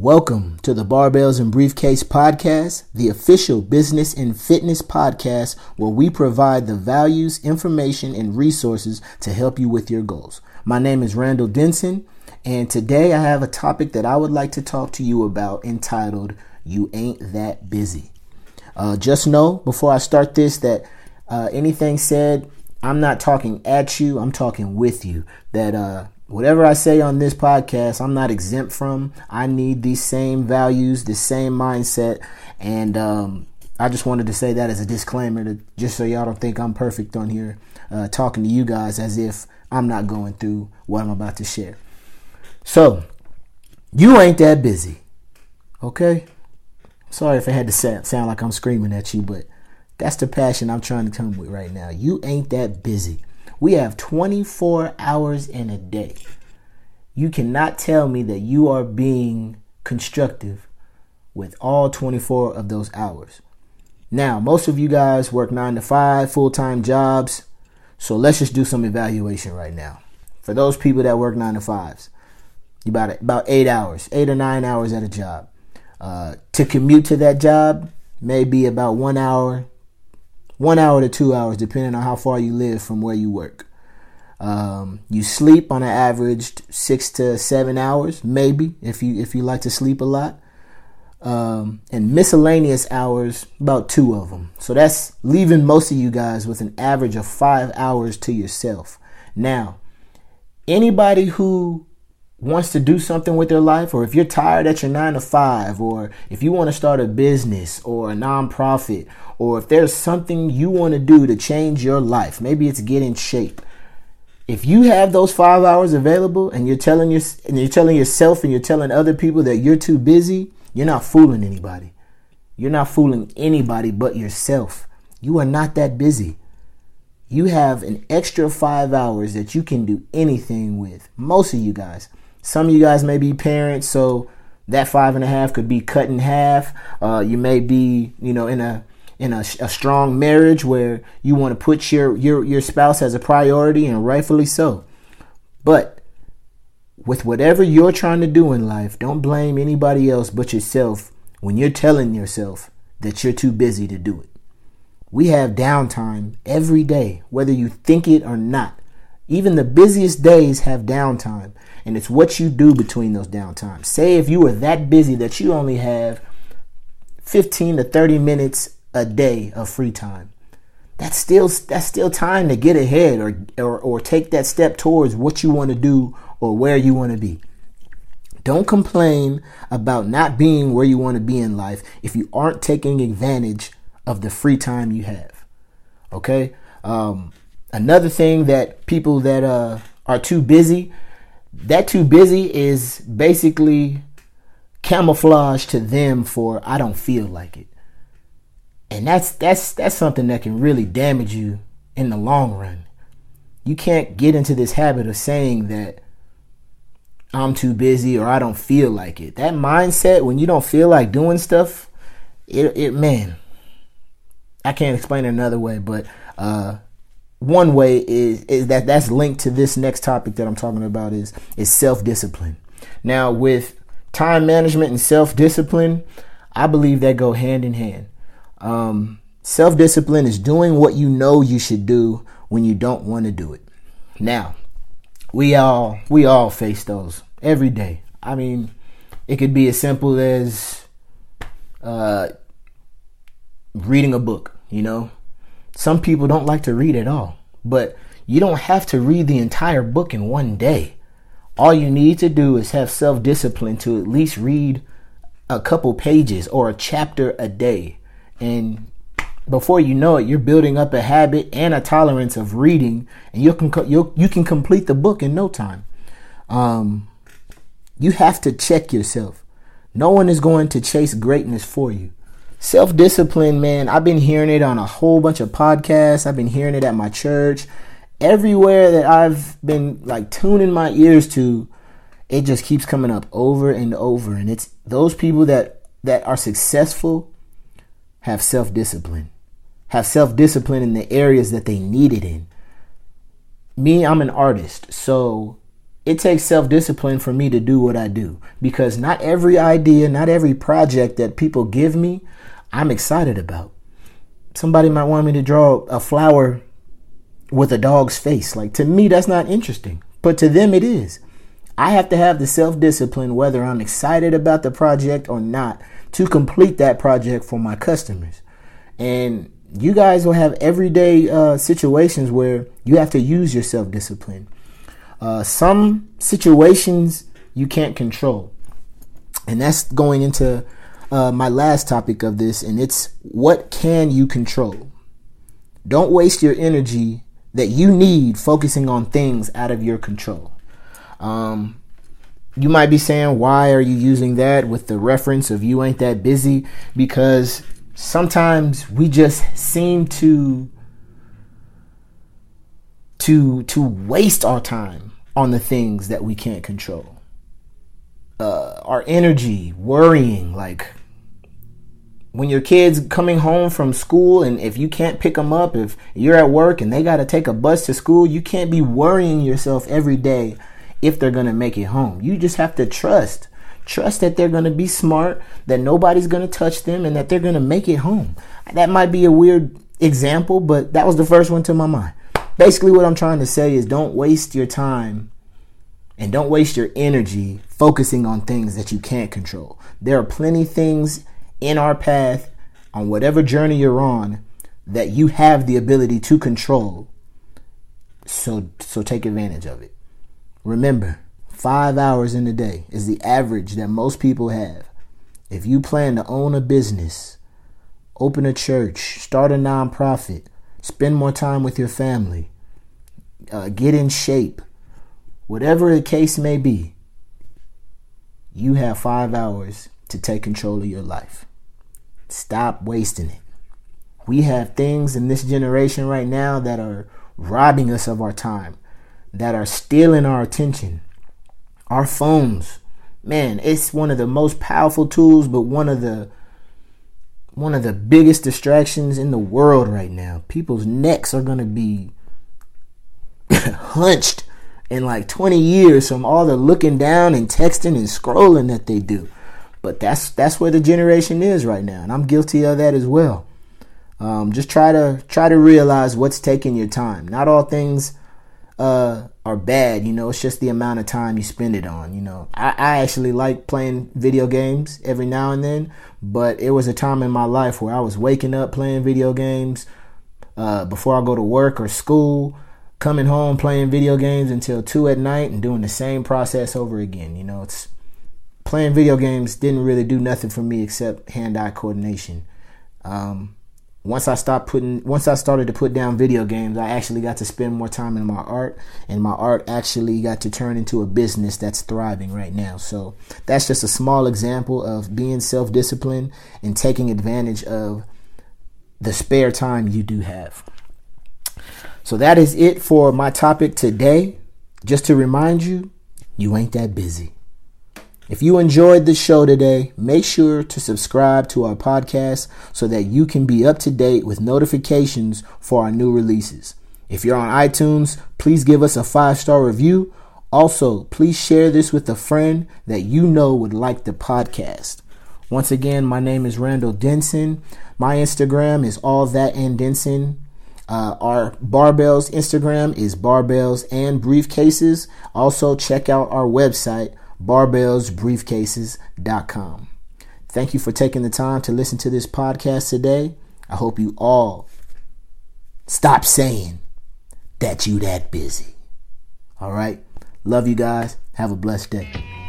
Welcome to the Barbells and Briefcase Podcast, the official business and fitness podcast where we provide the values, information, and resources to help you with your goals. My name is Randall Denson, and today I have a topic that I would like to talk to you about entitled You Ain't That Busy. Uh, just know before I start this that uh, anything said, I'm not talking at you, I'm talking with you. That uh, whatever I say on this podcast, I'm not exempt from. I need these same values, the same mindset, and um, I just wanted to say that as a disclaimer, to, just so y'all don't think I'm perfect on here, uh, talking to you guys as if I'm not going through what I'm about to share. So, you ain't that busy, okay? Sorry if I had to sound like I'm screaming at you, but that's the passion I'm trying to come with right now. You ain't that busy. We have 24 hours in a day. You cannot tell me that you are being constructive with all 24 of those hours. Now, most of you guys work 9 to 5 full-time jobs. So let's just do some evaluation right now. For those people that work 9 to 5s, about about 8 hours, 8 or 9 hours at a job. Uh, to commute to that job may be about 1 hour one hour to two hours, depending on how far you live from where you work. Um, you sleep on an average six to seven hours, maybe if you if you like to sleep a lot. Um, and miscellaneous hours, about two of them. So that's leaving most of you guys with an average of five hours to yourself. Now, anybody who wants to do something with their life, or if you're tired at your nine to five, or if you want to start a business or a nonprofit, or if there's something you want to do to change your life, maybe it's get in shape. If you have those five hours available and you're telling your and you're telling yourself and you're telling other people that you're too busy, you're not fooling anybody. You're not fooling anybody but yourself. You are not that busy. You have an extra five hours that you can do anything with. Most of you guys. Some of you guys may be parents, so that five and a half could be cut in half. Uh, you may be, you know, in a in a, a strong marriage where you want to put your, your your spouse as a priority, and rightfully so. But with whatever you're trying to do in life, don't blame anybody else but yourself when you're telling yourself that you're too busy to do it. We have downtime every day, whether you think it or not. Even the busiest days have downtime, and it's what you do between those downtimes. Say if you are that busy that you only have 15 to 30 minutes a day of free time. That's still that's still time to get ahead or or, or take that step towards what you want to do or where you want to be. Don't complain about not being where you want to be in life if you aren't taking advantage of the free time you have. Okay. Um, another thing that people that uh, are too busy, that too busy is basically camouflage to them for I don't feel like it and that's that's that's something that can really damage you in the long run. You can't get into this habit of saying that I'm too busy or I don't feel like it. That mindset when you don't feel like doing stuff, it it man, I can't explain it another way, but uh, one way is is that that's linked to this next topic that I'm talking about is is self discipline. Now with time management and self discipline, I believe that go hand in hand. Um, Self discipline is doing what you know you should do when you don't want to do it. Now, we all we all face those every day. I mean, it could be as simple as uh, reading a book. You know, some people don't like to read at all, but you don't have to read the entire book in one day. All you need to do is have self discipline to at least read a couple pages or a chapter a day and before you know it, you're building up a habit and a tolerance of reading, and you can you you can complete the book in no time. Um, you have to check yourself. No one is going to chase greatness for you. Self discipline, man. I've been hearing it on a whole bunch of podcasts. I've been hearing it at my church. Everywhere that I've been like tuning my ears to, it just keeps coming up over and over. And it's those people that that are successful have self discipline, have self discipline in the areas that they need it in. Me, I'm an artist, so it takes self discipline for me to do what I do because not every idea, not every project that people give me, I'm excited about. Somebody might want me to draw a flower with a dog's face. Like to me, that's not interesting, but to them, it is. I have to have the self discipline, whether I'm excited about the project or not, to complete that project for my customers. And you guys will have everyday uh, situations where you have to use your self discipline. Uh, some situations you can't control. And that's going into uh, my last topic of this, and it's what can you control? Don't waste your energy that you need focusing on things out of your control. Um, you might be saying, why are you using that with the reference of you ain't that busy? Because sometimes we just seem to to to waste our time on the things that we can't control. Uh, our energy, worrying, like when your kids coming home from school and if you can't pick them up if you're at work and they got to take a bus to school you can't be worrying yourself every day if they're going to make it home. You just have to trust. Trust that they're going to be smart that nobody's going to touch them and that they're going to make it home. That might be a weird example but that was the first one to my mind basically what i'm trying to say is don't waste your time and don't waste your energy focusing on things that you can't control there are plenty things in our path on whatever journey you're on that you have the ability to control. So so take advantage of it. Remember, 5 hours in a day is the average that most people have. If you plan to own a business, open a church, start a nonprofit, spend more time with your family, uh, get in shape, whatever the case may be, you have five hours to take control of your life. Stop wasting it. We have things in this generation right now that are robbing us of our time, that are stealing our attention. Our phones, man, it's one of the most powerful tools, but one of the one of the biggest distractions in the world right now. People's necks are going to be hunched in like 20 years from all the looking down and texting and scrolling that they do. But that's that's where the generation is right now, and I'm guilty of that as well. Um, just try to try to realize what's taking your time. Not all things uh, are bad. You know, it's just the amount of time you spend it on. You know, I, I actually like playing video games every now and then, but it was a time in my life where I was waking up playing video games uh, before I go to work or school, coming home playing video games until two at night, and doing the same process over again. You know, it's playing video games didn't really do nothing for me except hand-eye coordination. Um, once I stopped putting, once I started to put down video games, I actually got to spend more time in my art, and my art actually got to turn into a business that's thriving right now. So that's just a small example of being self-disciplined and taking advantage of the spare time you do have. So that is it for my topic today. Just to remind you, you ain't that busy. If you enjoyed the show today, make sure to subscribe to our podcast so that you can be up to date with notifications for our new releases. If you're on iTunes, please give us a five star review. Also, please share this with a friend that you know would like the podcast. Once again, my name is Randall Denson. My Instagram is all that and Denson. Uh, our barbells Instagram is barbells and briefcases. Also, check out our website barbellsbriefcases.com. Thank you for taking the time to listen to this podcast today. I hope you all stop saying that you that busy. All right. Love you guys. Have a blessed day.